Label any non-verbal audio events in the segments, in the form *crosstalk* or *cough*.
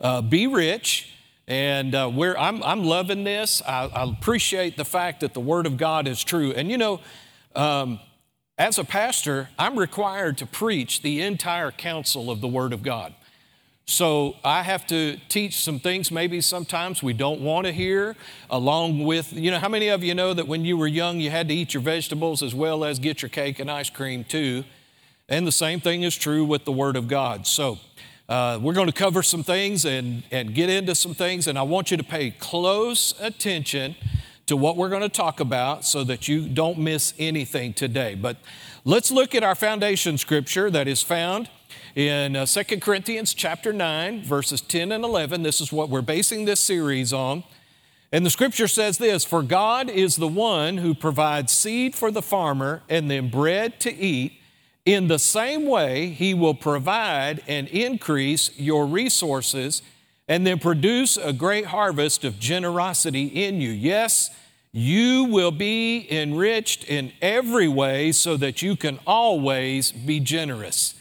uh, Be Rich. And uh, I'm, I'm loving this. I, I, appreciate the fact that the Word of God is true. And you know, um, as a pastor, I'm required to preach the entire counsel of the Word of God. So I have to teach some things maybe sometimes we don't want to hear, along with, you know, how many of you know that when you were young you had to eat your vegetables as well as get your cake and ice cream too? And the same thing is true with the Word of God. So uh, we're going to cover some things and, and get into some things, and I want you to pay close attention to what we're going to talk about so that you don't miss anything today. But let's look at our foundation scripture that is found in uh, 2 Corinthians chapter 9, verses 10 and 11. This is what we're basing this series on. And the scripture says this For God is the one who provides seed for the farmer and then bread to eat. In the same way, He will provide and increase your resources and then produce a great harvest of generosity in you. Yes, you will be enriched in every way so that you can always be generous.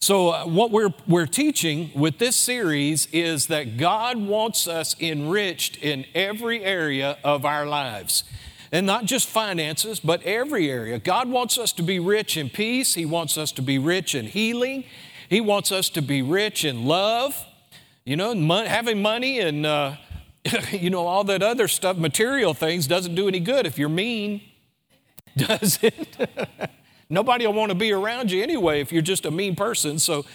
So, uh, what we're, we're teaching with this series is that God wants us enriched in every area of our lives. And not just finances, but every area. God wants us to be rich in peace. He wants us to be rich in healing. He wants us to be rich in love. You know, having money and, uh, *laughs* you know, all that other stuff, material things, doesn't do any good if you're mean, *laughs* does it? *laughs* Nobody will want to be around you anyway if you're just a mean person. So,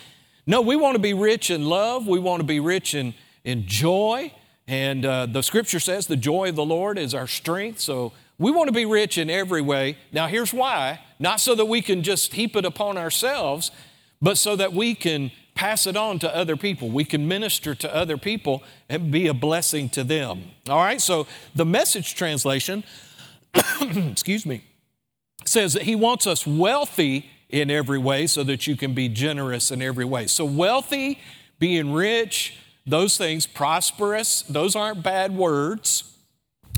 no, we want to be rich in love. We want to be rich in, in joy. And uh, the scripture says the joy of the Lord is our strength. So, we want to be rich in every way. Now, here's why not so that we can just heap it upon ourselves, but so that we can pass it on to other people. We can minister to other people and be a blessing to them. All right, so the message translation, *coughs* excuse me, says that he wants us wealthy in every way so that you can be generous in every way. So, wealthy, being rich, those things, prosperous, those aren't bad words.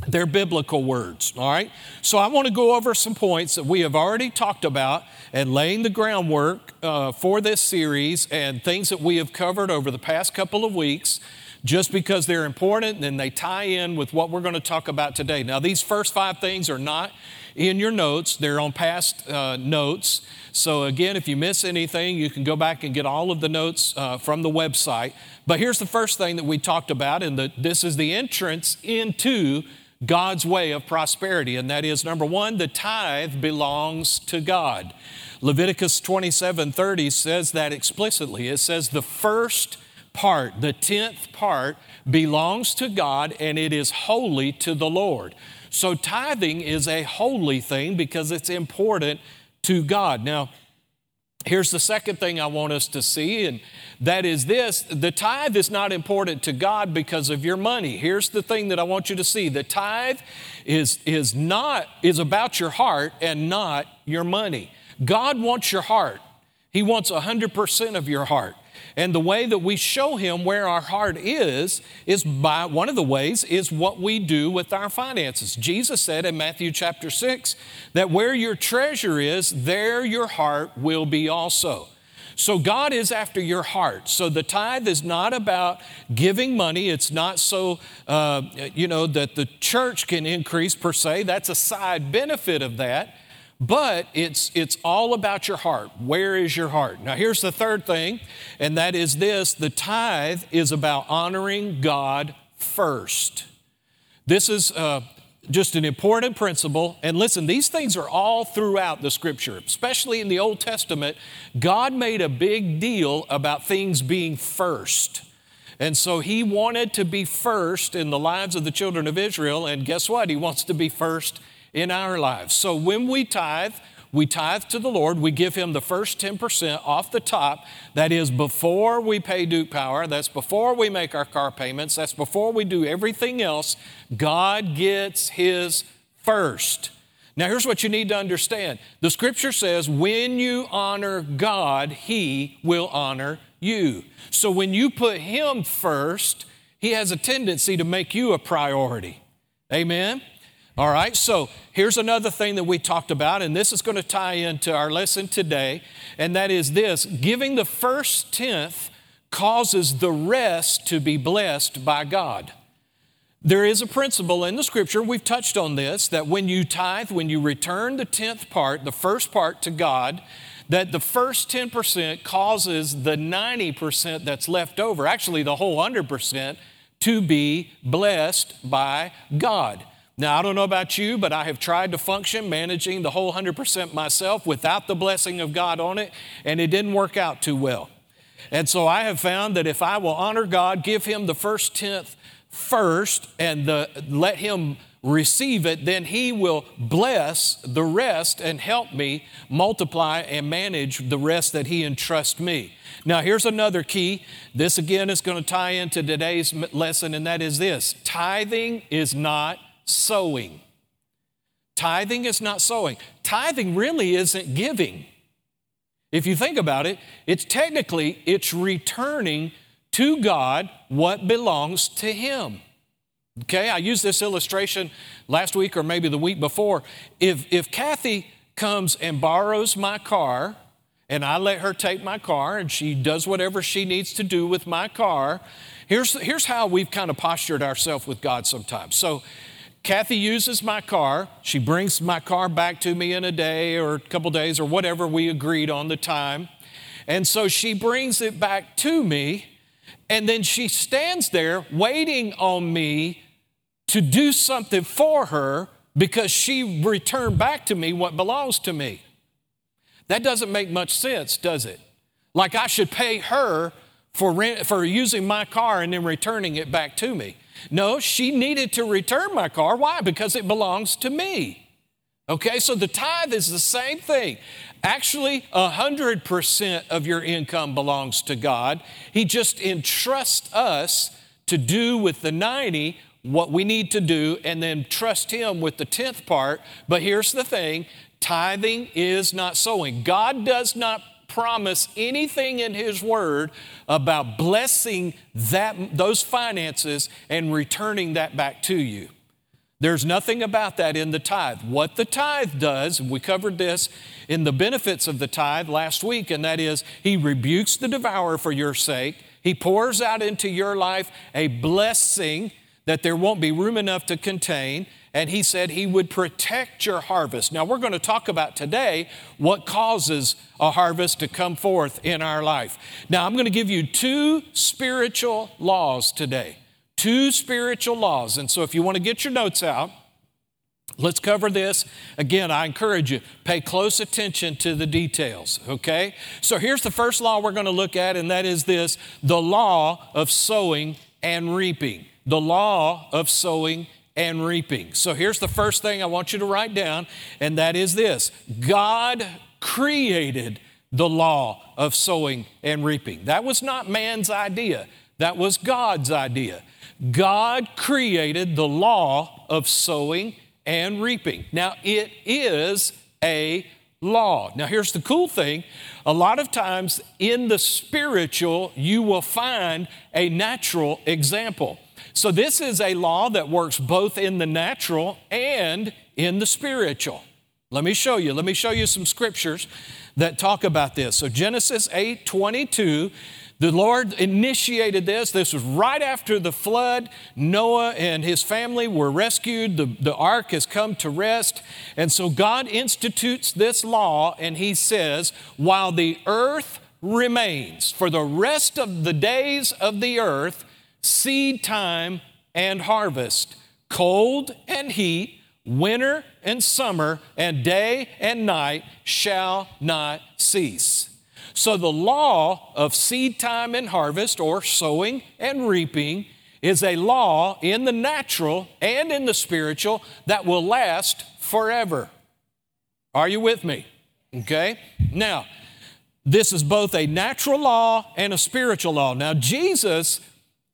They're biblical words, all right? So I want to go over some points that we have already talked about and laying the groundwork uh, for this series and things that we have covered over the past couple of weeks just because they're important and they tie in with what we're going to talk about today. Now, these first five things are not in your notes, they're on past uh, notes. So, again, if you miss anything, you can go back and get all of the notes uh, from the website. But here's the first thing that we talked about, and the, this is the entrance into God's way of prosperity, and that is number one, the tithe belongs to God. Leviticus 27 30 says that explicitly. It says the first part, the tenth part, belongs to God and it is holy to the Lord. So tithing is a holy thing because it's important to God. Now, Here's the second thing I want us to see, and that is this the tithe is not important to God because of your money. Here's the thing that I want you to see the tithe is, is not is about your heart and not your money. God wants your heart, He wants 100% of your heart. And the way that we show him where our heart is, is by one of the ways is what we do with our finances. Jesus said in Matthew chapter 6 that where your treasure is, there your heart will be also. So God is after your heart. So the tithe is not about giving money. It's not so, uh, you know, that the church can increase per se. That's a side benefit of that. But it's, it's all about your heart. Where is your heart? Now, here's the third thing, and that is this the tithe is about honoring God first. This is uh, just an important principle. And listen, these things are all throughout the scripture, especially in the Old Testament. God made a big deal about things being first. And so he wanted to be first in the lives of the children of Israel. And guess what? He wants to be first in our lives. So when we tithe, we tithe to the Lord. We give Him the first 10% off the top. That is before we pay Duke Power. That's before we make our car payments. That's before we do everything else. God gets His first. Now, here's what you need to understand the scripture says, when you honor God, He will honor you. So when you put Him first, He has a tendency to make you a priority. Amen? All right, so here's another thing that we talked about, and this is going to tie into our lesson today, and that is this giving the first tenth causes the rest to be blessed by God. There is a principle in the scripture, we've touched on this, that when you tithe, when you return the tenth part, the first part to God, that the first 10% causes the 90% that's left over, actually the whole 100%, to be blessed by God. Now, I don't know about you, but I have tried to function managing the whole 100% myself without the blessing of God on it, and it didn't work out too well. And so I have found that if I will honor God, give Him the first tenth first, and the, let Him receive it, then He will bless the rest and help me multiply and manage the rest that He entrusts me. Now, here's another key. This again is going to tie into today's lesson, and that is this tithing is not sowing. Tithing is not sowing. Tithing really isn't giving. If you think about it, it's technically it's returning to God what belongs to him. Okay, I used this illustration last week or maybe the week before. If if Kathy comes and borrows my car and I let her take my car and she does whatever she needs to do with my car, here's here's how we've kind of postured ourselves with God sometimes. So Kathy uses my car. She brings my car back to me in a day or a couple days or whatever we agreed on the time. And so she brings it back to me, and then she stands there waiting on me to do something for her because she returned back to me what belongs to me. That doesn't make much sense, does it? Like I should pay her for, rent, for using my car and then returning it back to me. No, she needed to return my car. Why? Because it belongs to me. Okay, so the tithe is the same thing. Actually, 100% of your income belongs to God. He just entrusts us to do with the 90 what we need to do and then trust Him with the 10th part. But here's the thing tithing is not sowing. God does not promise anything in His Word about blessing that, those finances and returning that back to you. There's nothing about that in the tithe. What the tithe does, we covered this in the benefits of the tithe last week, and that is He rebukes the devourer for your sake. He pours out into your life a blessing that there won't be room enough to contain and he said he would protect your harvest. Now, we're going to talk about today what causes a harvest to come forth in our life. Now, I'm going to give you two spiritual laws today. Two spiritual laws. And so, if you want to get your notes out, Let's cover this. Again, I encourage you, pay close attention to the details, okay? So here's the first law we're going to look at, and that is this the law of sowing and reaping. The law of sowing and reaping. So here's the first thing I want you to write down, and that is this God created the law of sowing and reaping. That was not man's idea, that was God's idea. God created the law of sowing and reaping. Now, it is a law. Now, here's the cool thing a lot of times in the spiritual, you will find a natural example. So, this is a law that works both in the natural and in the spiritual. Let me show you. Let me show you some scriptures that talk about this. So, Genesis 8 22, the Lord initiated this. This was right after the flood. Noah and his family were rescued. The, the ark has come to rest. And so, God institutes this law, and He says, While the earth remains, for the rest of the days of the earth, seed time and harvest, cold and heat, winter and summer, and day and night shall not cease. So, the law of seed time and harvest, or sowing and reaping, is a law in the natural and in the spiritual that will last forever. Are you with me? Okay? Now, this is both a natural law and a spiritual law. Now, Jesus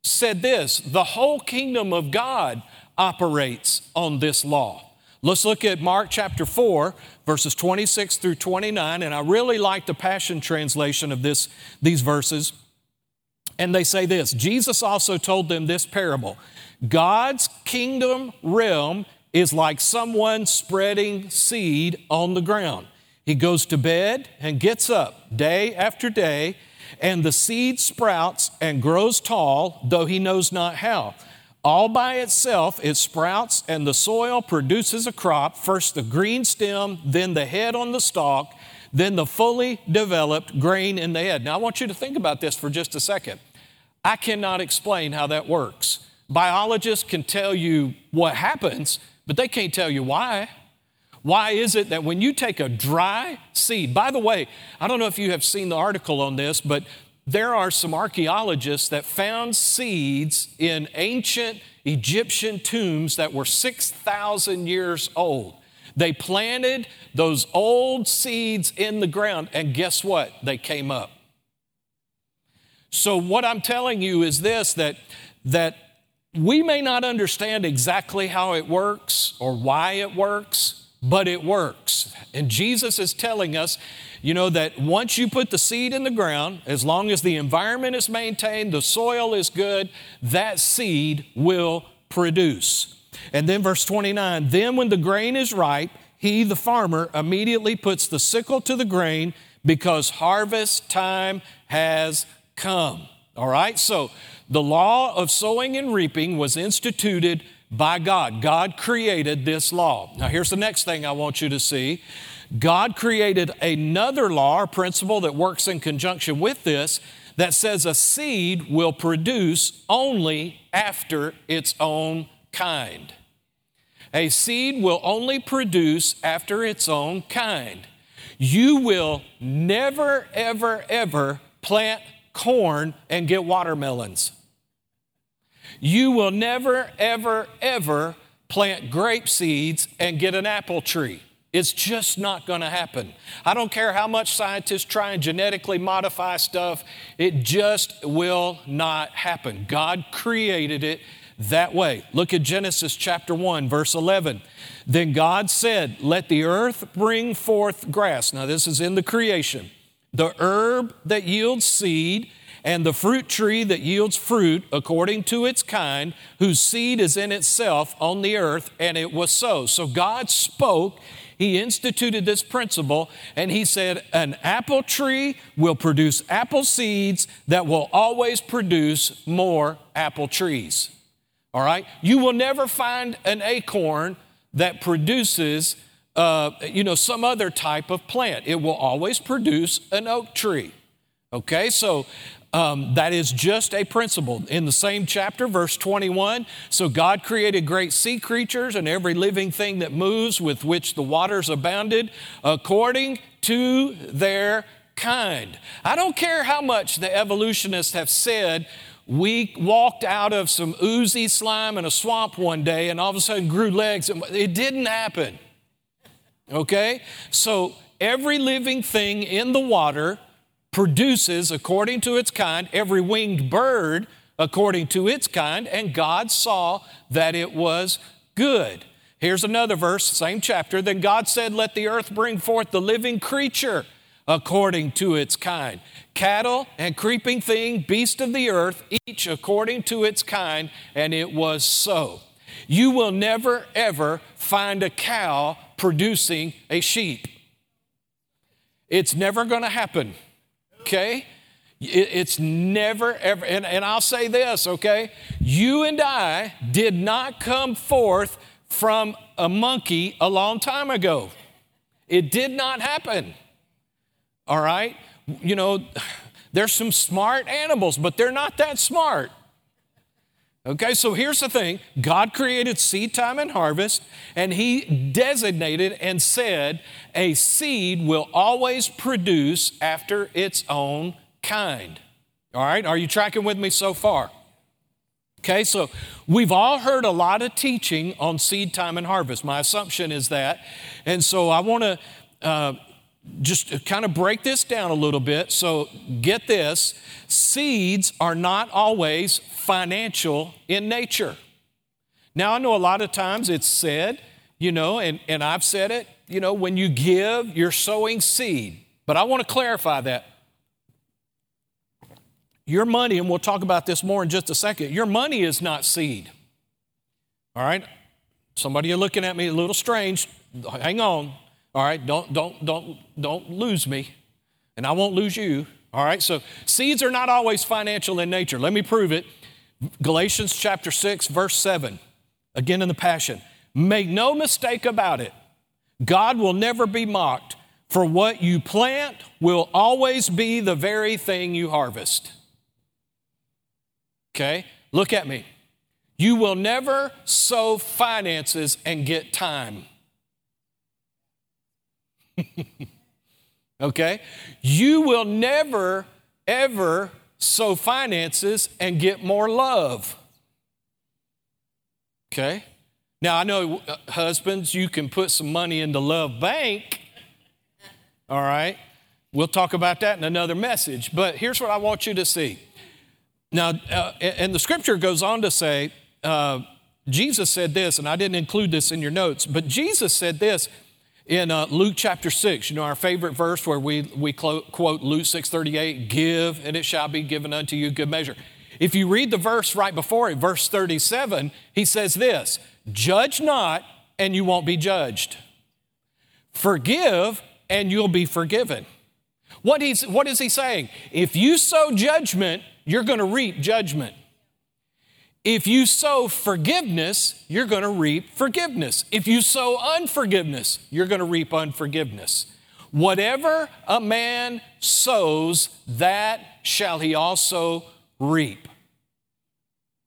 said this the whole kingdom of God operates on this law. Let's look at Mark chapter 4, verses 26 through 29, and I really like the Passion Translation of this, these verses. And they say this Jesus also told them this parable God's kingdom realm is like someone spreading seed on the ground. He goes to bed and gets up day after day, and the seed sprouts and grows tall, though he knows not how. All by itself, it sprouts, and the soil produces a crop first the green stem, then the head on the stalk, then the fully developed grain in the head. Now, I want you to think about this for just a second. I cannot explain how that works. Biologists can tell you what happens, but they can't tell you why. Why is it that when you take a dry seed, by the way, I don't know if you have seen the article on this, but there are some archaeologists that found seeds in ancient Egyptian tombs that were 6,000 years old. They planted those old seeds in the ground, and guess what? They came up. So, what I'm telling you is this that, that we may not understand exactly how it works or why it works, but it works. And Jesus is telling us you know that once you put the seed in the ground, as long as the environment is maintained, the soil is good, that seed will produce. And then verse 29 then when the grain is ripe, he, the farmer, immediately puts the sickle to the grain because harvest time has come. All right, so the law of sowing and reaping was instituted by God. God created this law. Now, here's the next thing I want you to see God created another law or principle that works in conjunction with this that says a seed will produce only after its own kind. A seed will only produce after its own kind. You will never, ever, ever plant corn and get watermelons. You will never, ever, ever plant grape seeds and get an apple tree. It's just not going to happen. I don't care how much scientists try and genetically modify stuff, it just will not happen. God created it that way. Look at Genesis chapter 1, verse 11. Then God said, Let the earth bring forth grass. Now, this is in the creation. The herb that yields seed, and the fruit tree that yields fruit according to its kind, whose seed is in itself on the earth, and it was so. So God spoke he instituted this principle and he said, An apple tree will produce apple seeds that will always produce more apple trees. All right? You will never find an acorn that produces, uh, you know, some other type of plant. It will always produce an oak tree. Okay, so um, that is just a principle. In the same chapter, verse 21, so God created great sea creatures and every living thing that moves with which the waters abounded according to their kind. I don't care how much the evolutionists have said we walked out of some oozy slime in a swamp one day and all of a sudden grew legs. It didn't happen. Okay? So every living thing in the water produces according to its kind, every winged bird according to its kind, and God saw that it was good. Here's another verse, same chapter. Then God said, Let the earth bring forth the living creature according to its kind. Cattle and creeping thing, beast of the earth, each according to its kind, and it was so. You will never, ever find a cow producing a sheep. It's never going to happen. Okay? It's never ever, and, and I'll say this, okay? You and I did not come forth from a monkey a long time ago. It did not happen. All right? You know, *sighs* there's some smart animals, but they're not that smart. Okay, so here's the thing God created seed time and harvest, and He designated and said a seed will always produce after its own kind. All right, are you tracking with me so far? Okay, so we've all heard a lot of teaching on seed time and harvest. My assumption is that. And so I want to uh, just kind of break this down a little bit. So, get this seeds are not always financial in nature. Now, I know a lot of times it's said, you know, and, and I've said it, you know, when you give, you're sowing seed. But I want to clarify that. Your money, and we'll talk about this more in just a second, your money is not seed. All right? Somebody looking at me a little strange. Hang on. All right, don't don't don't don't lose me. And I won't lose you. All right? So seeds are not always financial in nature. Let me prove it. Galatians chapter 6 verse 7. Again in the passion. Make no mistake about it. God will never be mocked, for what you plant will always be the very thing you harvest. Okay? Look at me. You will never sow finances and get time. *laughs* okay? You will never, ever sow finances and get more love. Okay? Now, I know uh, husbands, you can put some money in the Love Bank. All right? We'll talk about that in another message. But here's what I want you to see. Now, uh, and the scripture goes on to say, uh, Jesus said this, and I didn't include this in your notes, but Jesus said this in uh, Luke chapter 6, you know, our favorite verse where we, we quote Luke 6:38, give and it shall be given unto you good measure. If you read the verse right before it, verse 37, he says this Judge not, and you won't be judged. Forgive, and you'll be forgiven. What, he's, what is he saying? If you sow judgment, you're going to reap judgment. If you sow forgiveness, you're going to reap forgiveness. If you sow unforgiveness, you're going to reap unforgiveness. Whatever a man sows, that shall he also reap.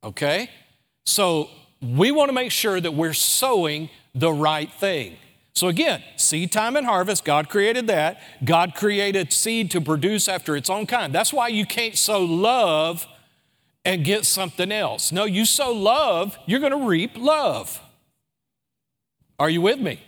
Okay? So we want to make sure that we're sowing the right thing. So again, seed time and harvest, God created that. God created seed to produce after its own kind. That's why you can't sow love and get something else. No, you sow love, you're going to reap love. Are you with me?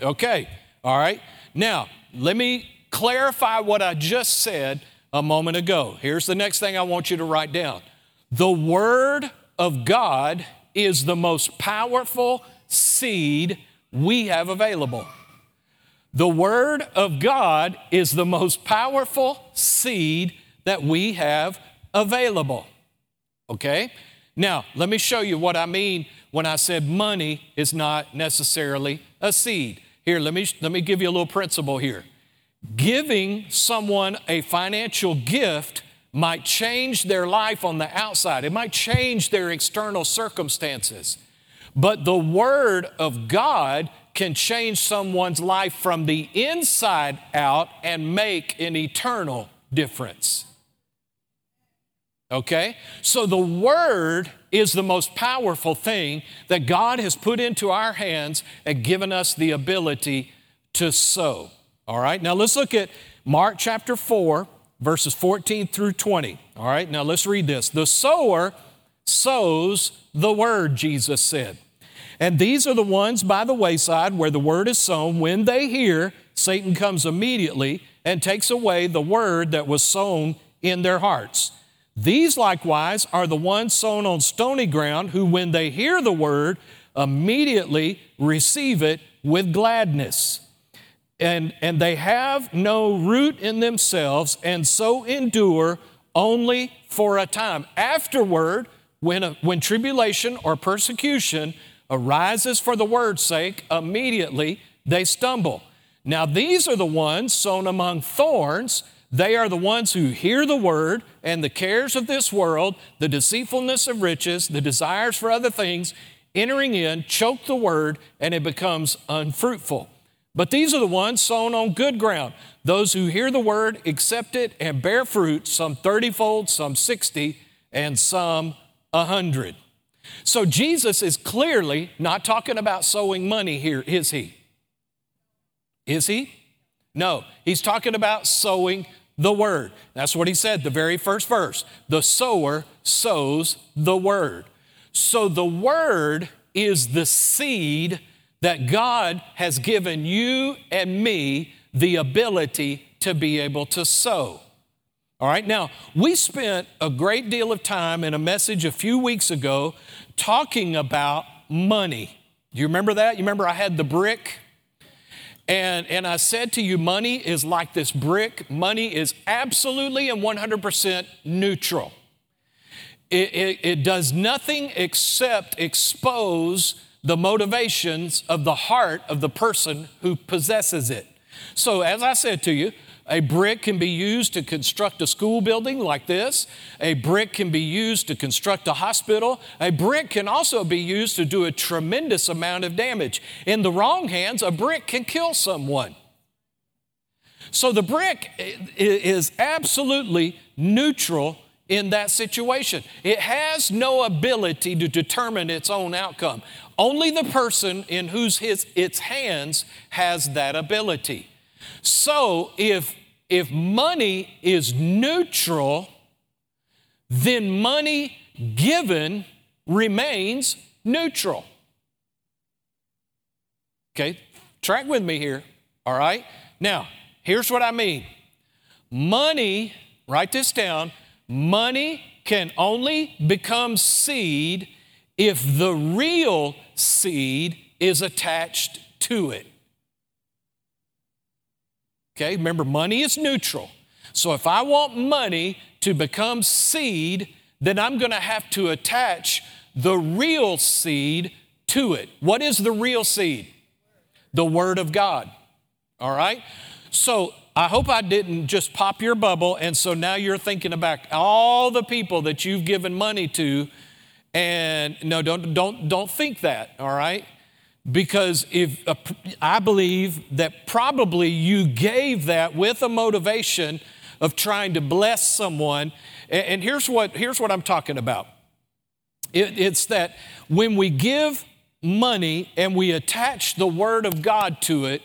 Okay, all right. Now, let me clarify what I just said a moment ago. Here's the next thing I want you to write down the Word of God is the most powerful seed we have available. The Word of God is the most powerful seed that we have available. Okay? Now, let me show you what I mean when I said money is not necessarily a seed. Here, let me, let me give you a little principle here. Giving someone a financial gift might change their life on the outside, it might change their external circumstances. But the Word of God can change someone's life from the inside out and make an eternal difference. Okay? So the Word is the most powerful thing that God has put into our hands and given us the ability to sow. All right? Now let's look at Mark chapter 4, verses 14 through 20. All right, now let's read this. The sower sows the word, Jesus said. And these are the ones by the wayside where the word is sown. When they hear, Satan comes immediately and takes away the word that was sown in their hearts. These likewise are the ones sown on stony ground who, when they hear the word, immediately receive it with gladness and, and they have no root in themselves and so endure only for a time. Afterward, when, a, when tribulation or persecution arises for the word's sake, immediately they stumble. Now, these are the ones sown among thorns. They are the ones who hear the word, and the cares of this world, the deceitfulness of riches, the desires for other things, entering in, choke the word, and it becomes unfruitful. But these are the ones sown on good ground, those who hear the word, accept it, and bear fruit, some 30 fold, some 60, and some 100. So Jesus is clearly not talking about sowing money here, is he? Is he? No, he's talking about sowing the word. That's what he said, the very first verse. The sower sows the word. So the word is the seed that God has given you and me the ability to be able to sow. All right, now we spent a great deal of time in a message a few weeks ago talking about money. Do you remember that? You remember I had the brick? And, and I said to you, money is like this brick. Money is absolutely and 100% neutral. It, it, it does nothing except expose the motivations of the heart of the person who possesses it. So, as I said to you, a brick can be used to construct a school building like this. A brick can be used to construct a hospital. A brick can also be used to do a tremendous amount of damage. In the wrong hands, a brick can kill someone. So the brick is absolutely neutral in that situation. It has no ability to determine its own outcome. Only the person in whose his, its hands has that ability. So if, if money is neutral, then money given remains neutral. Okay, track with me here, all right? Now, here's what I mean money, write this down, money can only become seed if the real seed is attached to it. Okay, remember, money is neutral. So if I want money to become seed, then I'm going to have to attach the real seed to it. What is the real seed? The Word of God. All right? So I hope I didn't just pop your bubble, and so now you're thinking about all the people that you've given money to, and no, don't, don't, don't think that, all right? Because if I believe that probably you gave that with a motivation of trying to bless someone. And, and here's, what, here's what I'm talking about it, it's that when we give money and we attach the Word of God to it,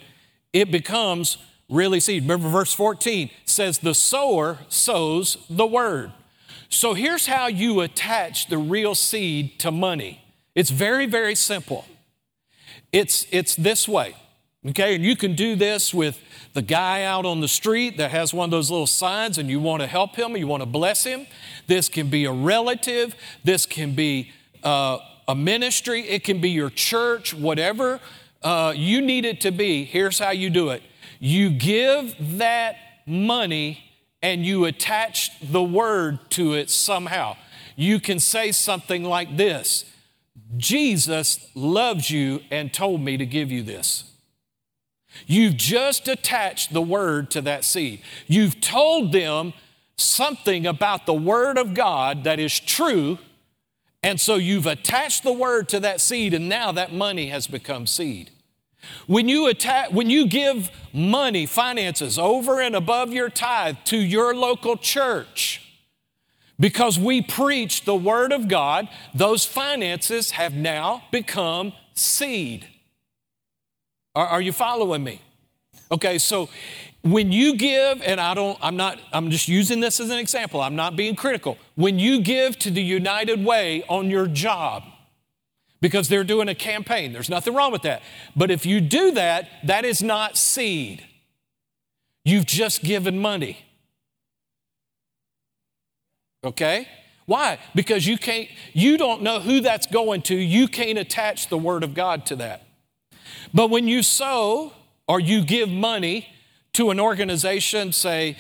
it becomes really seed. Remember, verse 14 says, The sower sows the Word. So here's how you attach the real seed to money it's very, very simple. It's, it's this way, okay? And you can do this with the guy out on the street that has one of those little signs and you want to help him, you want to bless him. This can be a relative, this can be uh, a ministry, it can be your church, whatever uh, you need it to be. Here's how you do it you give that money and you attach the word to it somehow. You can say something like this Jesus loves you and told me to give you this. You've just attached the word to that seed. You've told them something about the word of God that is true, and so you've attached the word to that seed, and now that money has become seed. When you, attach, when you give money, finances over and above your tithe to your local church, because we preach the Word of God, those finances have now become seed. Are, are, you following me? Okay, so when you give, and I don't, I'm not, I'm just using this as an example, I'm not being critical. When you give to the United Way on your job, because they're doing a campaign, there's nothing wrong with that. But if you do that, that is not seed. You've just given money. Okay? Why? Because you can't, you don't know who that's going to. You can't attach the Word of God to that. But when you sow or you give money to an organization, say,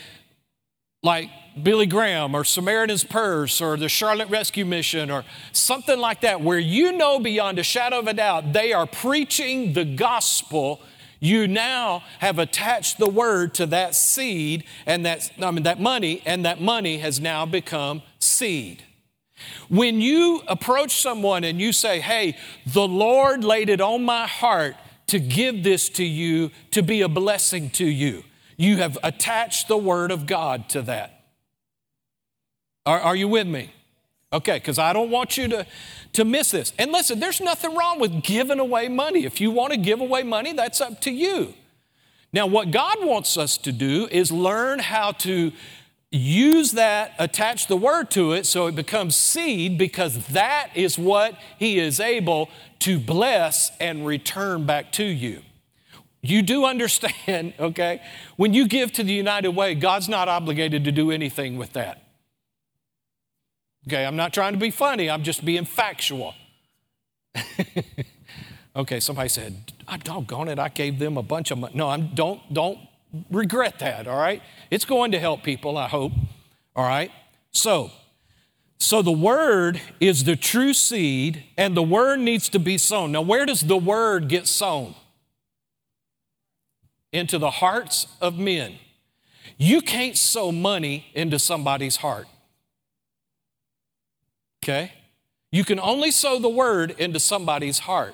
like Billy Graham or Samaritan's Purse or the Charlotte Rescue Mission or something like that, where you know beyond a shadow of a doubt they are preaching the gospel you now have attached the word to that seed and that, I mean, that money, and that money has now become seed. When you approach someone and you say, Hey, the Lord laid it on my heart to give this to you to be a blessing to you, you have attached the word of God to that. Are, are you with me? Okay, because I don't want you to, to miss this. And listen, there's nothing wrong with giving away money. If you want to give away money, that's up to you. Now, what God wants us to do is learn how to use that, attach the word to it so it becomes seed because that is what He is able to bless and return back to you. you do understand, *laughs* okay, when you give to the United Way, God's not obligated to do anything with that. Okay, I'm not trying to be funny, I'm just being factual. *laughs* okay, somebody said, I doggone it, I gave them a bunch of money. No, I'm, don't, don't regret that, all right? It's going to help people, I hope, all right? So, so the word is the true seed, and the word needs to be sown. Now, where does the word get sown? Into the hearts of men. You can't sow money into somebody's heart. Okay? You can only sow the word into somebody's heart.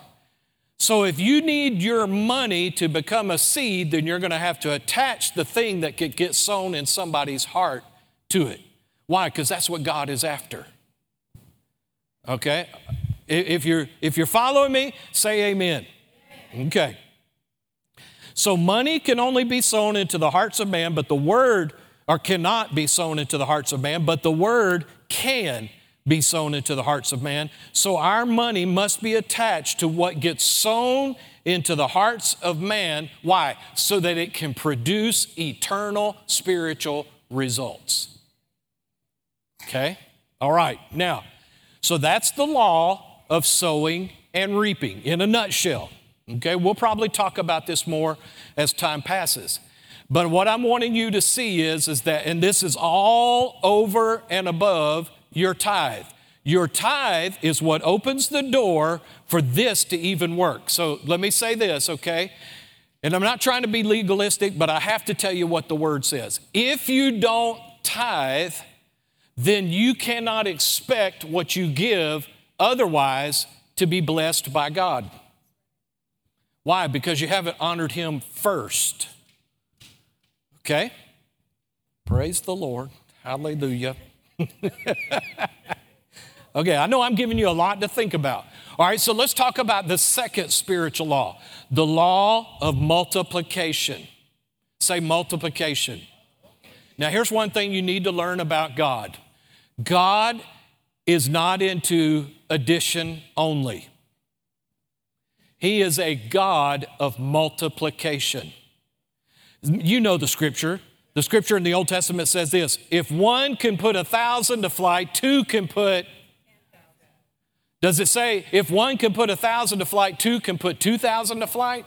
So if you need your money to become a seed, then you're going to have to attach the thing that could get sown in somebody's heart to it. Why? Because that's what God is after. Okay? If you're, if you're following me, say amen. Okay. So money can only be sown into the hearts of man, but the word, or cannot be sown into the hearts of man, but the word can be sown into the hearts of man. So our money must be attached to what gets sown into the hearts of man. Why? So that it can produce eternal spiritual results. Okay? All right. Now, so that's the law of sowing and reaping in a nutshell. Okay? We'll probably talk about this more as time passes. But what I'm wanting you to see is, is that, and this is all over and above your tithe. Your tithe is what opens the door for this to even work. So let me say this, okay? And I'm not trying to be legalistic, but I have to tell you what the word says. If you don't tithe, then you cannot expect what you give otherwise to be blessed by God. Why? Because you haven't honored Him first. Okay? Praise the Lord. Hallelujah. *laughs* okay, I know I'm giving you a lot to think about. All right, so let's talk about the second spiritual law the law of multiplication. Say multiplication. Now, here's one thing you need to learn about God God is not into addition only, He is a God of multiplication. You know the scripture. The scripture in the Old Testament says this if one can put a thousand to flight, two can put. Does it say if one can put a thousand to flight, two can put two thousand to flight?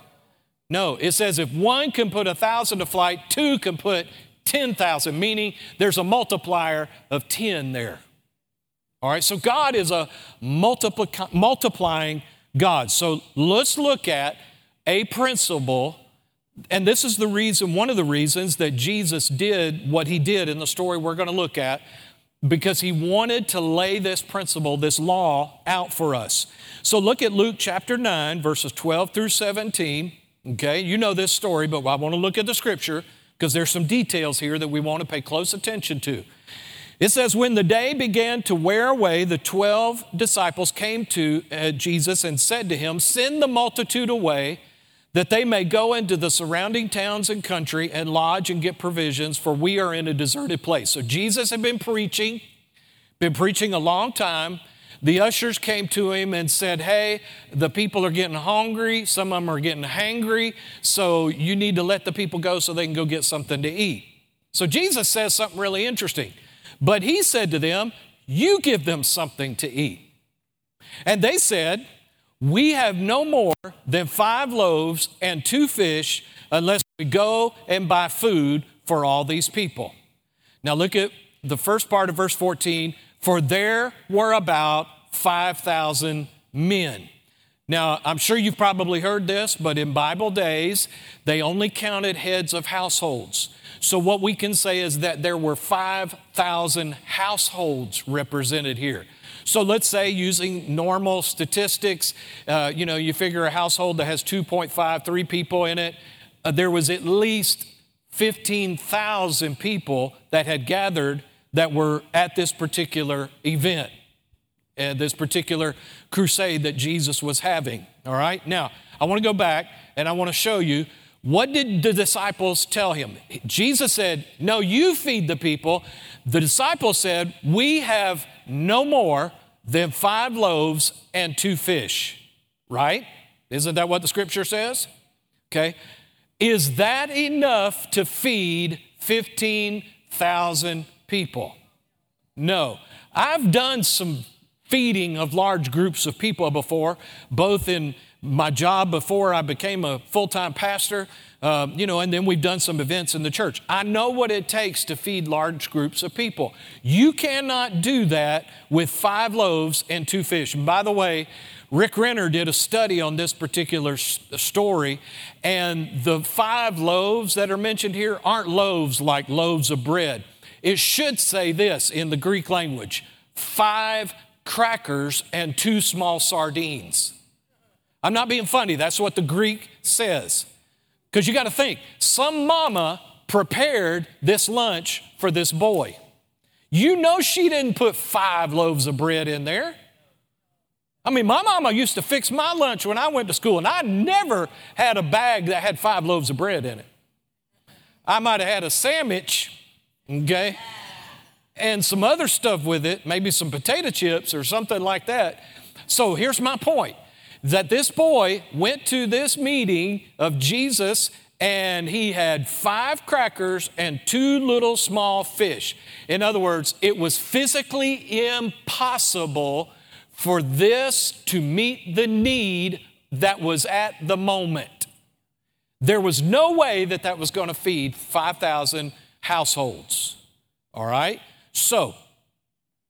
No, it says if one can put a thousand to flight, two can put 10,000, meaning there's a multiplier of 10 there. All right, so God is a multipli- multiplying God. So let's look at a principle and this is the reason, one of the reasons that Jesus did what he did in the story we're going to look at, because he wanted to lay this principle, this law out for us. So look at Luke chapter 9, verses 12 through 17. Okay, you know this story, but I want to look at the scripture because there's some details here that we want to pay close attention to. It says, When the day began to wear away, the 12 disciples came to uh, Jesus and said to him, Send the multitude away that they may go into the surrounding towns and country and lodge and get provisions, for we are in a deserted place. So Jesus had been preaching, been preaching a long time. The ushers came to him and said, Hey, the people are getting hungry. Some of them are getting hangry. So you need to let the people go so they can go get something to eat. So Jesus says something really interesting. But he said to them, You give them something to eat. And they said, we have no more than five loaves and two fish unless we go and buy food for all these people. Now look at the first part of verse 14. For there were about 5,000 men. Now, I'm sure you've probably heard this, but in Bible days, they only counted heads of households. So, what we can say is that there were 5,000 households represented here. So let's say using normal statistics, uh, you know, you figure a household that has 2.5, three people in it, uh, there was at least 15,000 people that had gathered that were at this particular event, uh, this particular crusade that Jesus was having. All right? Now, I want to go back and I want to show you what did the disciples tell him? Jesus said, No, you feed the people. The disciples said, We have no more than five loaves and two fish, right? Isn't that what the scripture says? Okay. Is that enough to feed 15,000 people? No. I've done some feeding of large groups of people before, both in my job before I became a full time pastor, uh, you know, and then we've done some events in the church. I know what it takes to feed large groups of people. You cannot do that with five loaves and two fish. And by the way, Rick Renner did a study on this particular story, and the five loaves that are mentioned here aren't loaves like loaves of bread. It should say this in the Greek language five crackers and two small sardines. I'm not being funny, that's what the Greek says. Because you got to think, some mama prepared this lunch for this boy. You know she didn't put five loaves of bread in there. I mean, my mama used to fix my lunch when I went to school, and I never had a bag that had five loaves of bread in it. I might have had a sandwich, okay, and some other stuff with it, maybe some potato chips or something like that. So here's my point that this boy went to this meeting of Jesus and he had five crackers and two little small fish. In other words, it was physically impossible for this to meet the need that was at the moment. There was no way that that was going to feed 5,000 households. All right? So,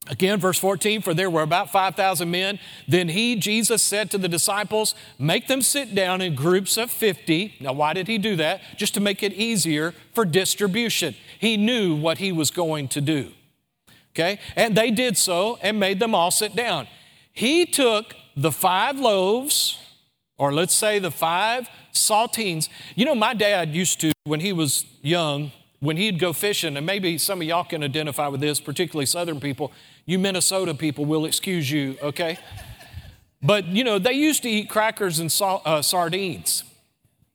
Again, verse 14, for there were about 5,000 men. Then he, Jesus, said to the disciples, Make them sit down in groups of 50. Now, why did he do that? Just to make it easier for distribution. He knew what he was going to do. Okay? And they did so and made them all sit down. He took the five loaves, or let's say the five saltines. You know, my dad used to, when he was young, when he'd go fishing, and maybe some of y'all can identify with this, particularly Southern people, you Minnesota people will excuse you, okay? But you know, they used to eat crackers and uh, sardines,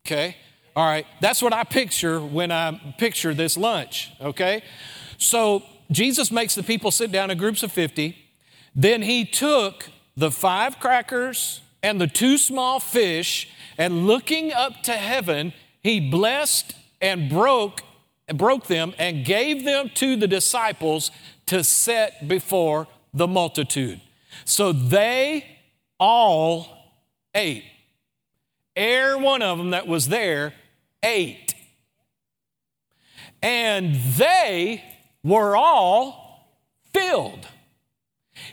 okay? All right, that's what I picture when I picture this lunch, okay? So Jesus makes the people sit down in groups of 50. Then he took the five crackers and the two small fish, and looking up to heaven, he blessed and broke broke them and gave them to the disciples to set before the multitude. So they all ate. Every one of them that was there ate. And they were all filled.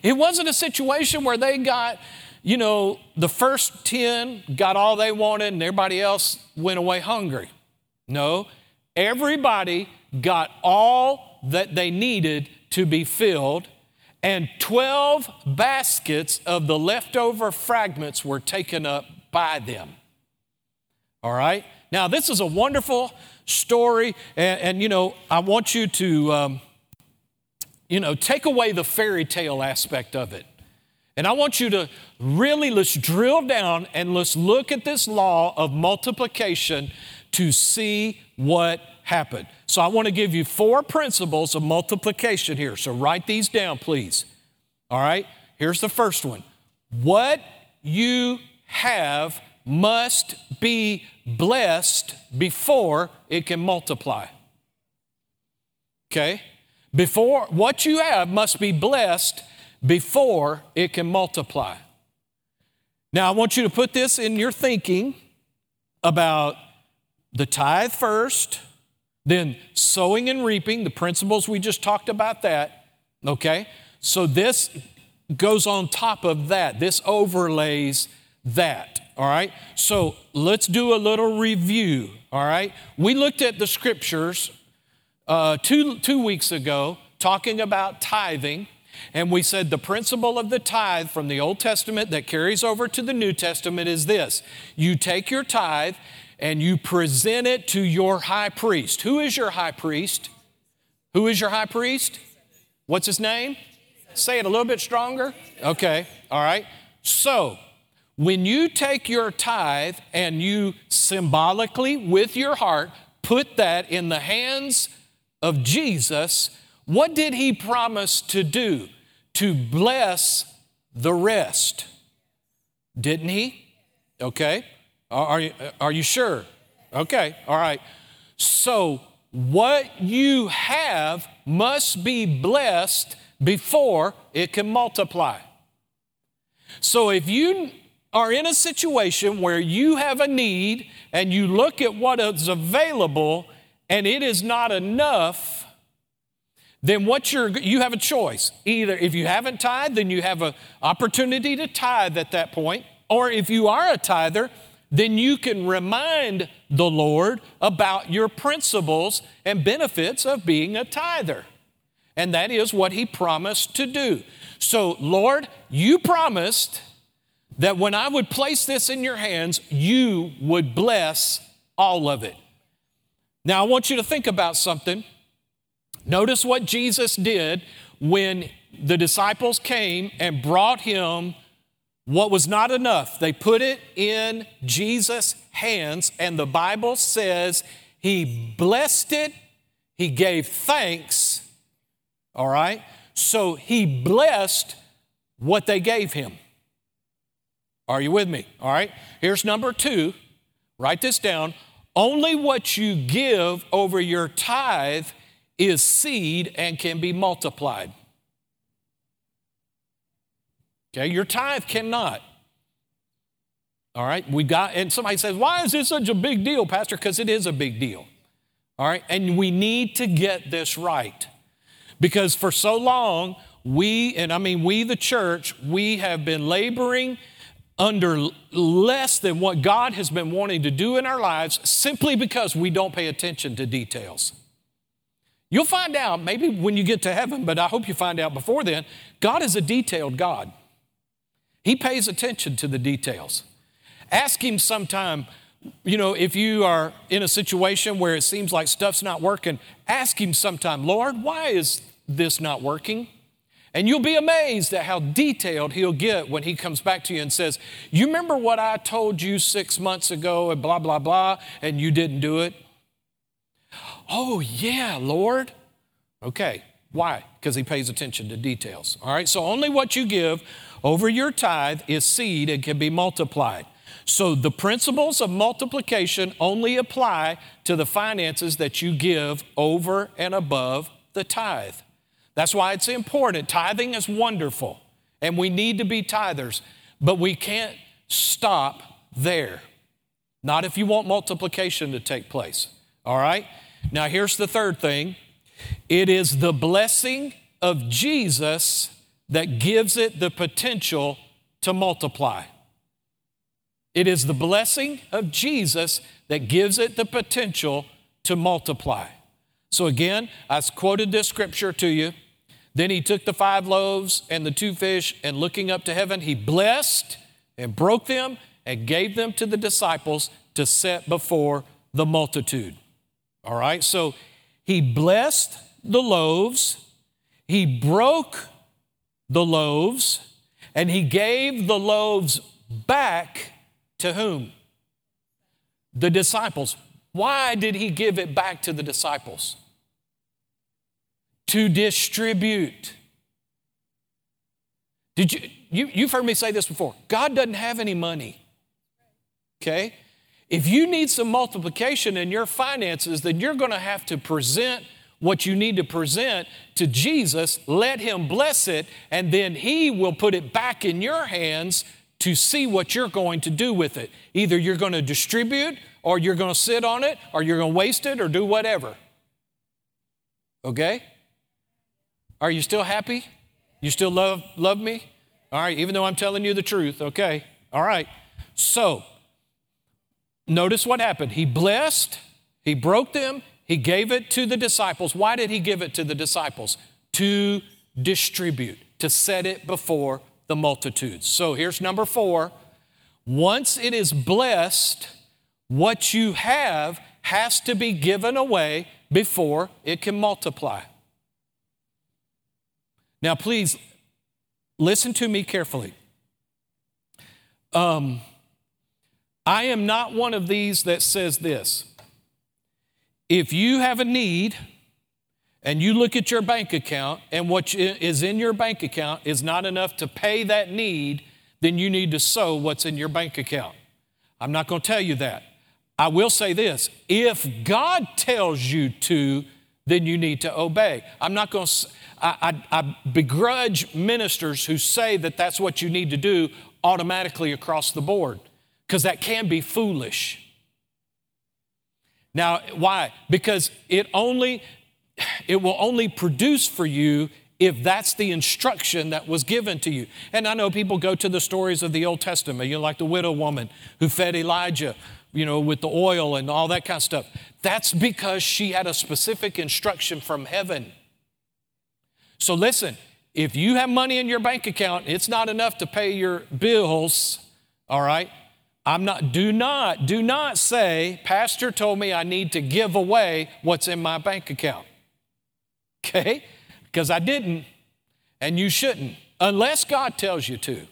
It wasn't a situation where they got, you know, the first 10 got all they wanted and everybody else went away hungry. No, Everybody got all that they needed to be filled, and 12 baskets of the leftover fragments were taken up by them. All right? Now, this is a wonderful story, and, and you know, I want you to, um, you know, take away the fairy tale aspect of it. And I want you to really let's drill down and let's look at this law of multiplication to see what happened. So I want to give you four principles of multiplication here. So write these down, please. All right, here's the first one. What you have must be blessed before it can multiply. Okay? Before what you have must be blessed before it can multiply. Now, I want you to put this in your thinking about the tithe first, then sowing and reaping, the principles we just talked about that, okay? So this goes on top of that. This overlays that, all right? So let's do a little review, all right? We looked at the scriptures uh, two, two weeks ago talking about tithing. And we said the principle of the tithe from the Old Testament that carries over to the New Testament is this you take your tithe and you present it to your high priest. Who is your high priest? Who is your high priest? What's his name? Say it a little bit stronger. Okay, all right. So, when you take your tithe and you symbolically, with your heart, put that in the hands of Jesus, what did he promise to do? To bless the rest. Didn't he? Okay. Are, you, are you sure? Okay, all right. So, what you have must be blessed before it can multiply. So, if you are in a situation where you have a need and you look at what is available and it is not enough, then what you're you have a choice. Either if you haven't tithed, then you have an opportunity to tithe at that point, or if you are a tither, then you can remind the Lord about your principles and benefits of being a tither. And that is what he promised to do. So, Lord, you promised that when I would place this in your hands, you would bless all of it. Now, I want you to think about something. Notice what Jesus did when the disciples came and brought him what was not enough. They put it in Jesus' hands, and the Bible says he blessed it, he gave thanks, all right? So he blessed what they gave him. Are you with me? All right. Here's number two. Write this down. Only what you give over your tithe is seed and can be multiplied. Okay, your tithe cannot. All right, we got, and somebody says, Why is this such a big deal, Pastor? Because it is a big deal. All right, and we need to get this right. Because for so long, we, and I mean we, the church, we have been laboring under less than what God has been wanting to do in our lives simply because we don't pay attention to details. You'll find out maybe when you get to heaven, but I hope you find out before then, God is a detailed God. He pays attention to the details. Ask Him sometime, you know, if you are in a situation where it seems like stuff's not working, ask Him sometime, Lord, why is this not working? And you'll be amazed at how detailed he'll get when he comes back to you and says, You remember what I told you six months ago and blah, blah, blah, and you didn't do it? Oh, yeah, Lord. Okay, why? Because he pays attention to details. All right, so only what you give over your tithe is seed and can be multiplied. So the principles of multiplication only apply to the finances that you give over and above the tithe. That's why it's important. Tithing is wonderful, and we need to be tithers, but we can't stop there. Not if you want multiplication to take place. All right? Now, here's the third thing it is the blessing of Jesus that gives it the potential to multiply. It is the blessing of Jesus that gives it the potential to multiply. So, again, I quoted this scripture to you. Then he took the five loaves and the two fish, and looking up to heaven, he blessed and broke them and gave them to the disciples to set before the multitude. All right, so he blessed the loaves, he broke the loaves, and he gave the loaves back to whom? The disciples. Why did he give it back to the disciples? To distribute. Did you, you you've heard me say this before. God doesn't have any money. Okay? If you need some multiplication in your finances, then you're going to have to present what you need to present to Jesus, let Him bless it, and then He will put it back in your hands to see what you're going to do with it. Either you're going to distribute, or you're going to sit on it, or you're going to waste it, or do whatever. Okay? Are you still happy? You still love, love me? All right, even though I'm telling you the truth, okay? All right. So, notice what happened. He blessed, he broke them, he gave it to the disciples. Why did he give it to the disciples? To distribute, to set it before the multitudes. So here's number four. Once it is blessed, what you have has to be given away before it can multiply. Now, please listen to me carefully. Um, I am not one of these that says this if you have a need and you look at your bank account and what is in your bank account is not enough to pay that need, then you need to sow what's in your bank account. I'm not going to tell you that. I will say this if God tells you to, then you need to obey. I'm not going to, I, I, I begrudge ministers who say that that's what you need to do automatically across the board, because that can be foolish. Now, why? Because it only, it will only produce for you if that's the instruction that was given to you. And I know people go to the stories of the Old Testament, you know, like the widow woman who fed Elijah you know, with the oil and all that kind of stuff. That's because she had a specific instruction from heaven. So listen, if you have money in your bank account, it's not enough to pay your bills, all right? I'm not, do not, do not say, Pastor told me I need to give away what's in my bank account. Okay? Because I didn't, and you shouldn't, unless God tells you to.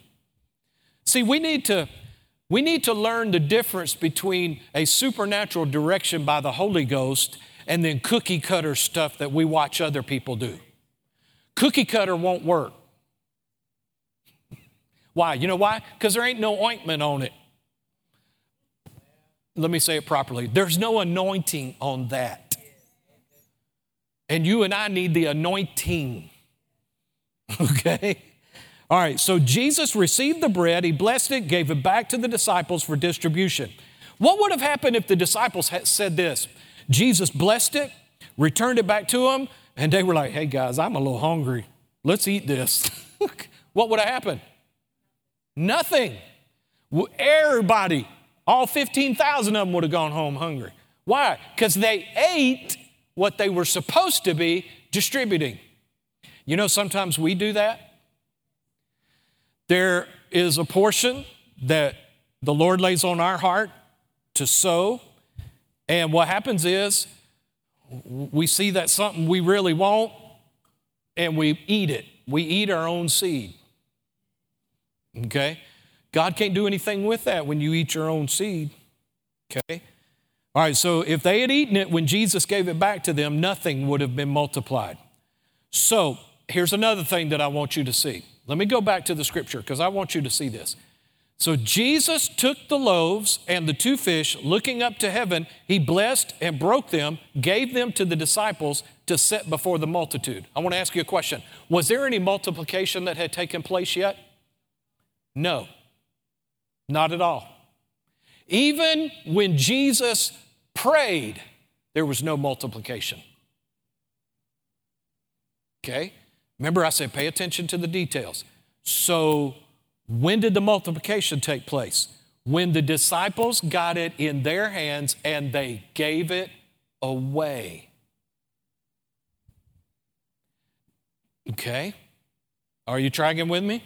See, we need to we need to learn the difference between a supernatural direction by the Holy Ghost and then cookie cutter stuff that we watch other people do. Cookie cutter won't work. Why? You know why? Because there ain't no ointment on it. Let me say it properly. There's no anointing on that. And you and I need the anointing. *laughs* Okay? All right, so Jesus received the bread, he blessed it, gave it back to the disciples for distribution. What would have happened if the disciples had said this? Jesus blessed it, returned it back to them, and they were like, hey guys, I'm a little hungry. Let's eat this. *laughs* what would have happened? Nothing. Everybody, all 15,000 of them would have gone home hungry. Why? Because they ate what they were supposed to be distributing. You know, sometimes we do that. There is a portion that the Lord lays on our heart to sow. And what happens is we see that something we really want and we eat it. We eat our own seed. Okay? God can't do anything with that when you eat your own seed. Okay? All right, so if they had eaten it when Jesus gave it back to them, nothing would have been multiplied. So here's another thing that I want you to see. Let me go back to the scripture because I want you to see this. So Jesus took the loaves and the two fish, looking up to heaven, he blessed and broke them, gave them to the disciples to set before the multitude. I want to ask you a question. Was there any multiplication that had taken place yet? No, not at all. Even when Jesus prayed, there was no multiplication. Okay? Remember, I said pay attention to the details. So, when did the multiplication take place? When the disciples got it in their hands and they gave it away. Okay? Are you tracking with me?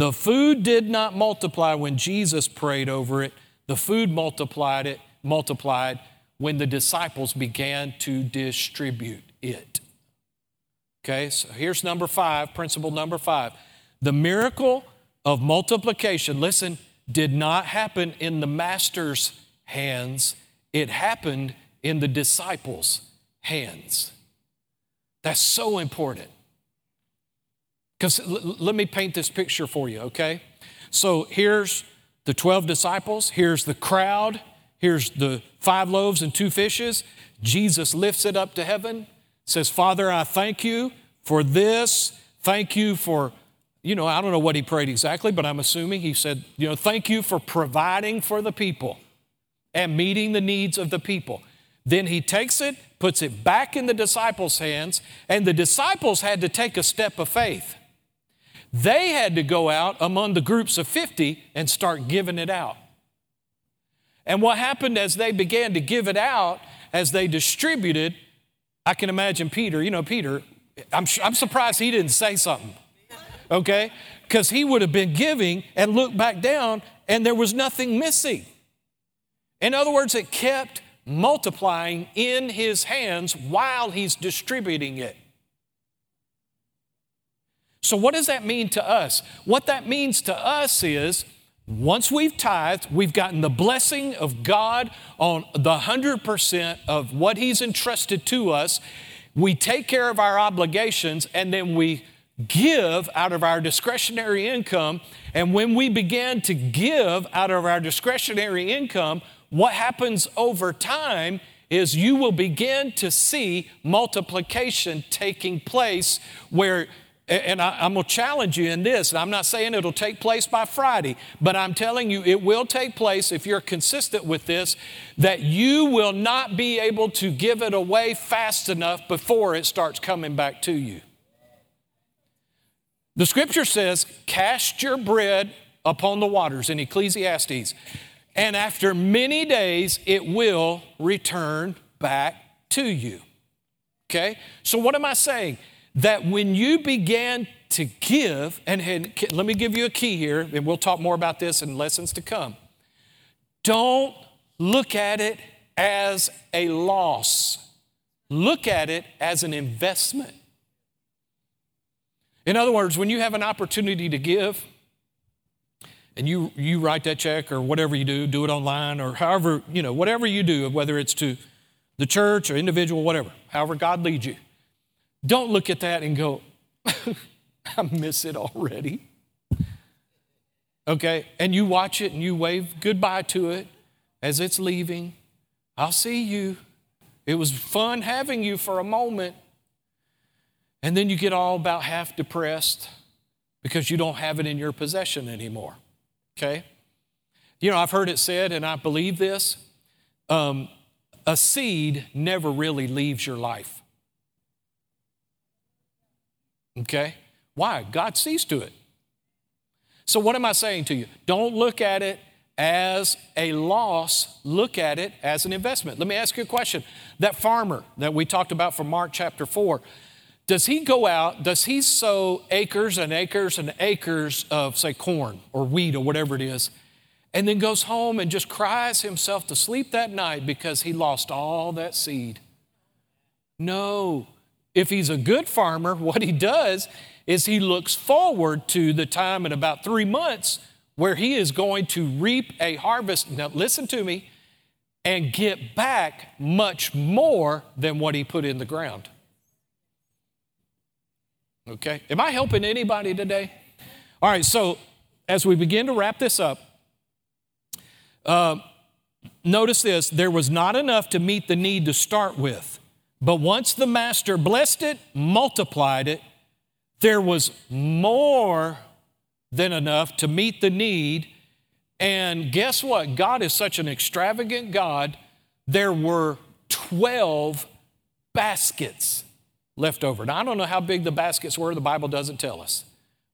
The food did not multiply when Jesus prayed over it. The food multiplied it, multiplied when the disciples began to distribute it. Okay, so here's number five, principle number five. The miracle of multiplication, listen, did not happen in the master's hands, it happened in the disciples' hands. That's so important. Because l- let me paint this picture for you, okay? So here's the 12 disciples, here's the crowd, here's the five loaves and two fishes. Jesus lifts it up to heaven says, Father, I thank you for this. Thank you for, you know, I don't know what he prayed exactly, but I'm assuming he said, you know, thank you for providing for the people and meeting the needs of the people. Then he takes it, puts it back in the disciples' hands, and the disciples had to take a step of faith. They had to go out among the groups of 50 and start giving it out. And what happened as they began to give it out, as they distributed, I can imagine Peter, you know, Peter, I'm, I'm surprised he didn't say something, okay? Because he would have been giving and looked back down and there was nothing missing. In other words, it kept multiplying in his hands while he's distributing it. So, what does that mean to us? What that means to us is once we've tithed, we've gotten the blessing of God on the 100% of what He's entrusted to us. We take care of our obligations and then we give out of our discretionary income. And when we begin to give out of our discretionary income, what happens over time is you will begin to see multiplication taking place where and I, am going to challenge you in this. And I'm not saying it'll take place by Friday, but I'm telling you it will take place if you're consistent with this, that you will not be able to give it away fast enough before it starts coming back to you. The scripture says, Cast your bread upon the waters in Ecclesiastes, and after many days it will return back to you. Okay? So, what am I saying? That when you began to give, and, and let me give you a key here, and we'll talk more about this in lessons to come. Don't look at it as a loss, look at it as an investment. In other words, when you have an opportunity to give, and you, you write that check or whatever you do, do it online or however, you know, whatever you do, whether it's to the church or individual, whatever, however God leads you. Don't look at that and go, *laughs* I miss it already. Okay? And you watch it and you wave goodbye to it as it's leaving. I'll see you. It was fun having you for a moment. And then you get all about half depressed because you don't have it in your possession anymore. Okay? You know, I've heard it said, and I believe this um, a seed never really leaves your life. Okay? Why? God sees to it. So, what am I saying to you? Don't look at it as a loss, look at it as an investment. Let me ask you a question. That farmer that we talked about from Mark chapter 4, does he go out, does he sow acres and acres and acres of, say, corn or wheat or whatever it is, and then goes home and just cries himself to sleep that night because he lost all that seed? No, if he's a good farmer, *laughs* what he does is he looks forward to the time in about three months where he is going to reap a harvest. Now, listen to me, and get back much more than what he put in the ground. Okay? Am I helping anybody today? All right, so as we begin to wrap this up, uh, notice this there was not enough to meet the need to start with. But once the master blessed it, multiplied it, there was more than enough to meet the need. And guess what? God is such an extravagant God. There were 12 baskets left over. Now, I don't know how big the baskets were, the Bible doesn't tell us.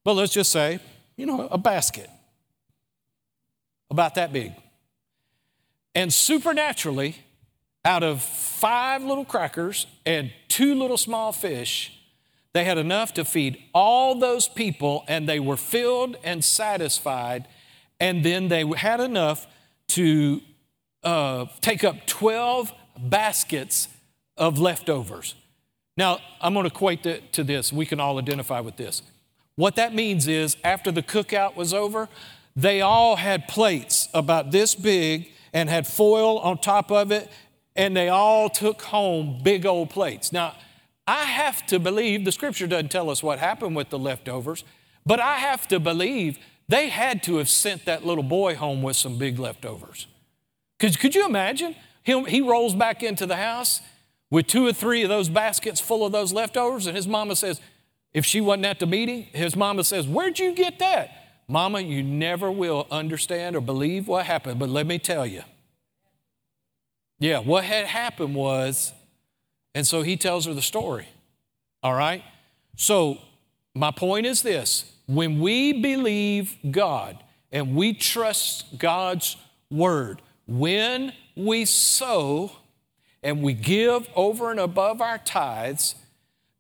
But let's just say, you know, a basket about that big. And supernaturally, out of five little crackers and two little small fish, they had enough to feed all those people, and they were filled and satisfied. And then they had enough to uh, take up 12 baskets of leftovers. Now, I'm going to equate it to this. We can all identify with this. What that means is, after the cookout was over, they all had plates about this big and had foil on top of it and they all took home big old plates. Now, I have to believe, the scripture doesn't tell us what happened with the leftovers, but I have to believe they had to have sent that little boy home with some big leftovers. Could, could you imagine? He, he rolls back into the house with two or three of those baskets full of those leftovers, and his mama says, if she wasn't at the meeting, his mama says, Where'd you get that? Mama, you never will understand or believe what happened, but let me tell you, yeah, what had happened was, and so he tells her the story. All right? So, my point is this when we believe God and we trust God's word, when we sow and we give over and above our tithes,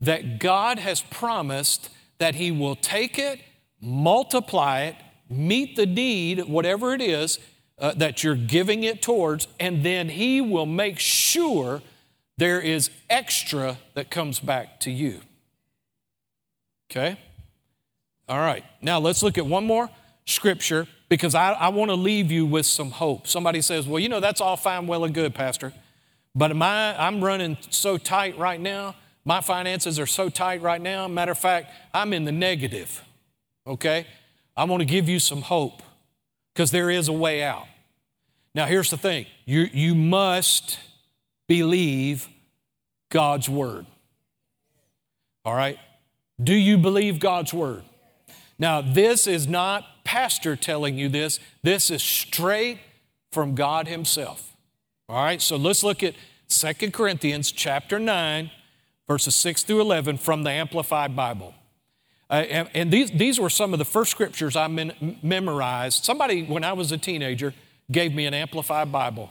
that God has promised that He will take it, multiply it, meet the need, whatever it is, uh, that you're giving it towards, and then He will make sure there is extra that comes back to you. Okay? All right. Now let's look at one more scripture because I, I want to leave you with some hope. Somebody says, Well, you know, that's all fine, well, and good, Pastor. But my, I'm running so tight right now. My finances are so tight right now. Matter of fact, I'm in the negative. Okay? I want to give you some hope because there is a way out. Now, here's the thing you, you must believe God's word. All right? Do you believe God's word? Now, this is not pastor telling you this, this is straight from God Himself. All right, so let's look at Second Corinthians chapter 9, verses 6 through 11 from the Amplified Bible. Uh, and, and these, these were some of the first scriptures I men, memorized. Somebody, when I was a teenager, gave me an Amplified Bible.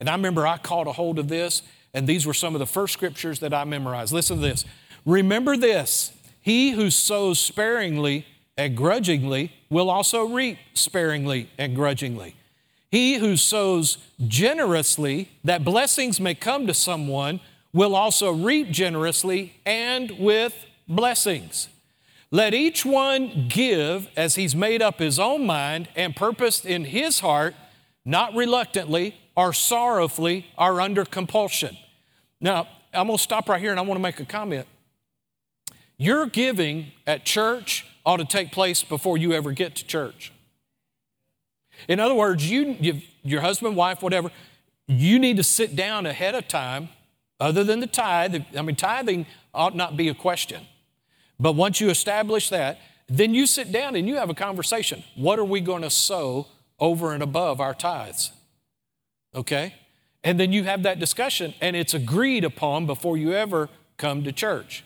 And I remember I caught a hold of this, and these were some of the first scriptures that I memorized. Listen to this. Remember this He who sows sparingly and grudgingly will also reap sparingly and grudgingly. He who sows generously that blessings may come to someone will also reap generously and with blessings. Let each one give as he's made up his own mind and purposed in his heart, not reluctantly or sorrowfully or under compulsion. Now, I'm going to stop right here and I want to make a comment. Your giving at church ought to take place before you ever get to church. In other words, you, you, your husband, wife, whatever, you need to sit down ahead of time, other than the tithe. I mean, tithing ought not be a question. But once you establish that, then you sit down and you have a conversation. What are we going to sow over and above our tithes? Okay? And then you have that discussion, and it's agreed upon before you ever come to church.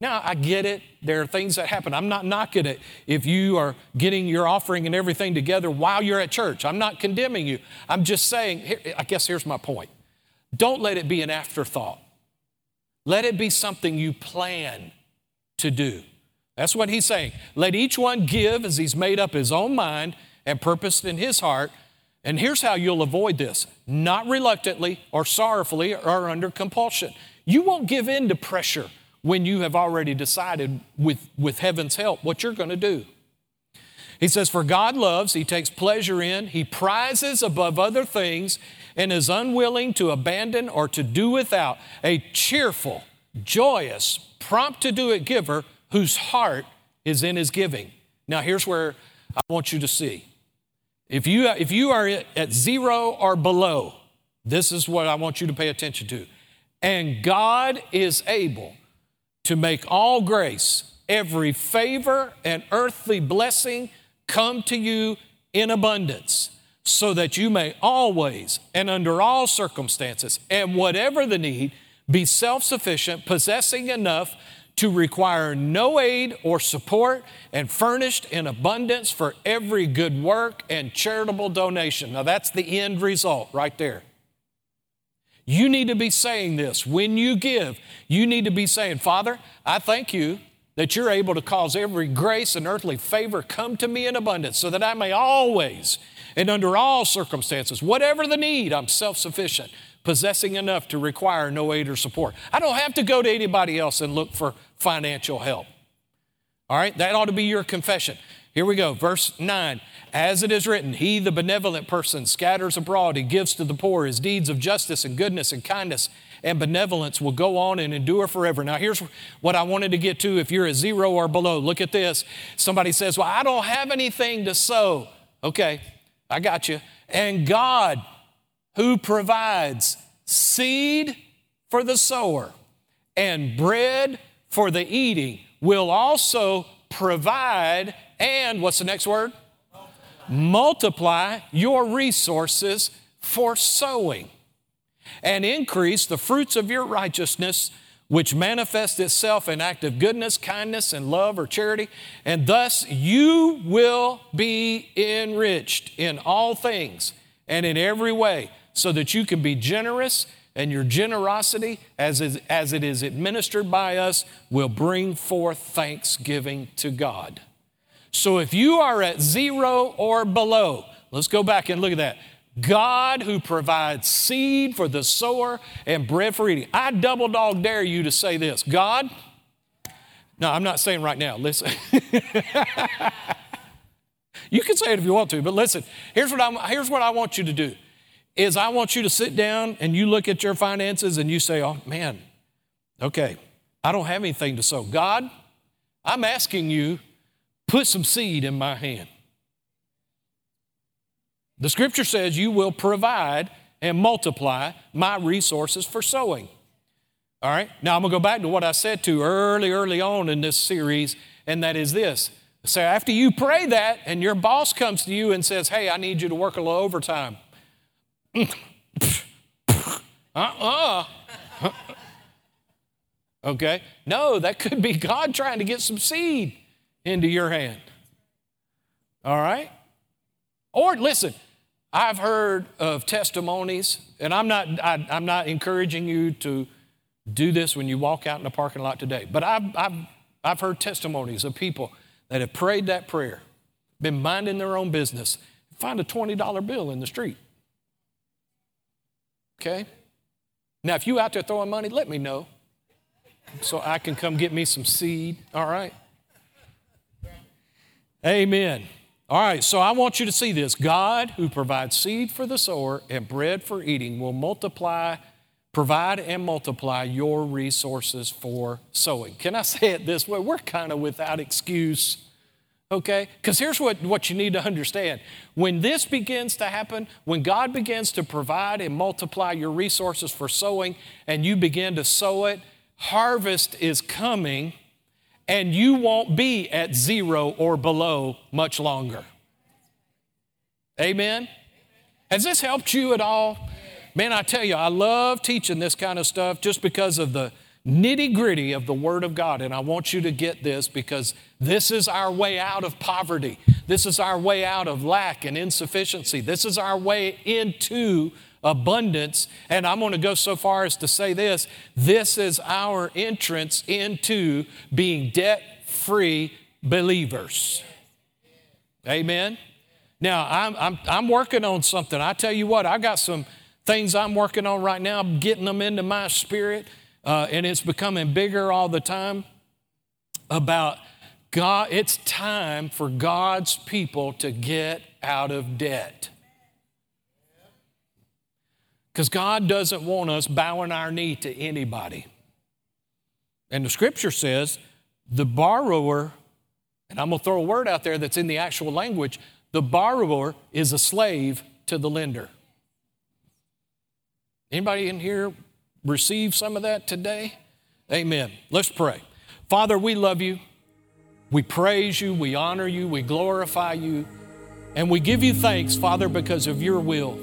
Now, I get it. There are things that happen. I'm not knocking it if you are getting your offering and everything together while you're at church. I'm not condemning you. I'm just saying, I guess here's my point. Don't let it be an afterthought. Let it be something you plan to do. That's what he's saying. Let each one give as he's made up his own mind and purposed in his heart. And here's how you'll avoid this not reluctantly or sorrowfully or under compulsion. You won't give in to pressure when you have already decided with, with heaven's help what you're going to do. He says, For God loves, He takes pleasure in, He prizes above other things, and is unwilling to abandon or to do without a cheerful, joyous, prompt to do it giver whose heart is in his giving. Now, here's where I want you to see. If you, if you are at zero or below, this is what I want you to pay attention to. And God is able to make all grace, every favor and earthly blessing come to you in abundance, so that you may always and under all circumstances and whatever the need be self sufficient, possessing enough to require no aid or support, and furnished in abundance for every good work and charitable donation. Now, that's the end result right there. You need to be saying this. When you give, you need to be saying, Father, I thank you that you're able to cause every grace and earthly favor come to me in abundance so that I may always and under all circumstances, whatever the need, I'm self sufficient, possessing enough to require no aid or support. I don't have to go to anybody else and look for financial help. All right, that ought to be your confession. Here we go, verse 9. As it is written, He, the benevolent person, scatters abroad, He gives to the poor. His deeds of justice and goodness and kindness and benevolence will go on and endure forever. Now, here's what I wanted to get to if you're at zero or below. Look at this. Somebody says, Well, I don't have anything to sow. Okay, I got you. And God, who provides seed for the sower and bread for the eating, will also provide and what's the next word? Multiply your resources for sowing and increase the fruits of your righteousness, which manifests itself in act of goodness, kindness, and love or charity. And thus you will be enriched in all things and in every way, so that you can be generous and your generosity, as, is, as it is administered by us, will bring forth thanksgiving to God. So if you are at zero or below, let's go back and look at that. God who provides seed for the sower and bread for eating. I double dog dare you to say this God, no, I'm not saying right now, listen. *laughs* you can say it if you want to, but listen, here's what, I'm, here's what I want you to do is I want you to sit down and you look at your finances and you say, oh man, okay, I don't have anything to sow. God, I'm asking you, put some seed in my hand. The scripture says, You will provide and multiply my resources for sowing. All right, now I'm gonna go back to what I said to early, early on in this series, and that is this. So after you pray that, and your boss comes to you and says, Hey, I need you to work a little overtime. Uh-uh. *laughs* okay? No, that could be God trying to get some seed into your hand. All right? Or listen, I've heard of testimonies, and I'm not, I, am not encouraging you to do this when you walk out in the parking lot today, but I've, I've, I've heard testimonies of people that have prayed that prayer, been minding their own business, find a $20 bill in the street. Okay? Now, if you out there throwing money, let me know so I can come get me some seed, all right? Amen. All right, so I want you to see this. God, who provides seed for the sower and bread for eating, will multiply, provide and multiply your resources for sowing. Can I say it this way? We're kind of without excuse, okay? Because here's what, what you need to understand. When this begins to happen, when God begins to provide and multiply your resources for sowing, and you begin to sow it, harvest is coming and you won't be at zero or below much longer. Amen? Has this helped you at all? Man, I tell you, I love teaching this kind of stuff just because of the nitty gritty of the Word of God. And I want you to get this because this is our way out of poverty. This is our way out of lack and insufficiency. This is our way into abundance. And I'm going to go so far as to say this this is our entrance into being debt free believers. Amen. Now, I'm, I'm, I'm working on something. I tell you what, I got some things I'm working on right now, I'm getting them into my spirit, uh, and it's becoming bigger all the time about God. It's time for God's people to get out of debt. Because God doesn't want us bowing our knee to anybody. And the scripture says the borrower, and I'm going to throw a word out there that's in the actual language the borrower is a slave to the lender. Anybody in here receive some of that today? Amen. Let's pray. Father, we love you. We praise you. We honor you. We glorify you. And we give you thanks, Father, because of your will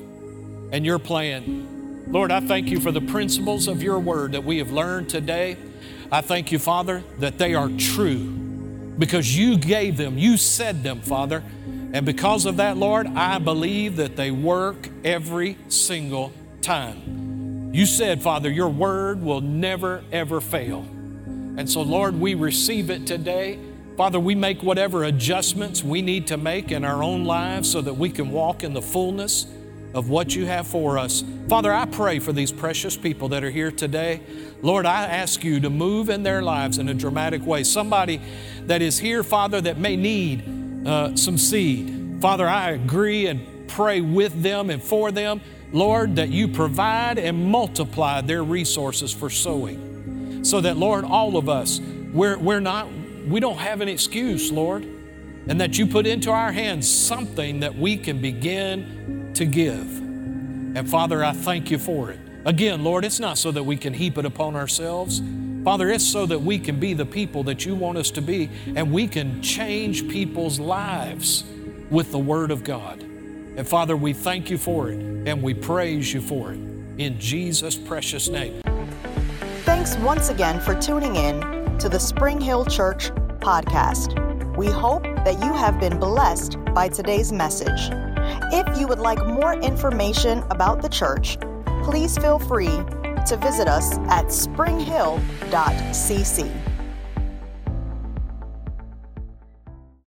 and your plan. Lord, I thank you for the principles of your word that we have learned today. I thank you, Father, that they are true because you gave them, you said them, Father. And because of that, Lord, I believe that they work every single time. You said, Father, your word will never, ever fail. And so, Lord, we receive it today. Father, we make whatever adjustments we need to make in our own lives so that we can walk in the fullness of what you have for us. Father, I pray for these precious people that are here today. Lord, I ask you to move in their lives in a dramatic way. Somebody that is here, Father, that may need uh, some seed. Father, I agree and pray with them and for them, Lord, that you provide and multiply their resources for sowing. So that, Lord, all of us, we're, we're not, we don't have an excuse, Lord, and that you put into our hands something that we can begin to give. And Father, I thank you for it. Again, Lord, it's not so that we can heap it upon ourselves. Father, it's so that we can be the people that you want us to be and we can change people's lives with the Word of God. And Father, we thank you for it and we praise you for it. In Jesus' precious name. Thanks once again for tuning in to the Spring Hill Church podcast. We hope that you have been blessed by today's message. If you would like more information about the church, please feel free to visit us at springhill.cc.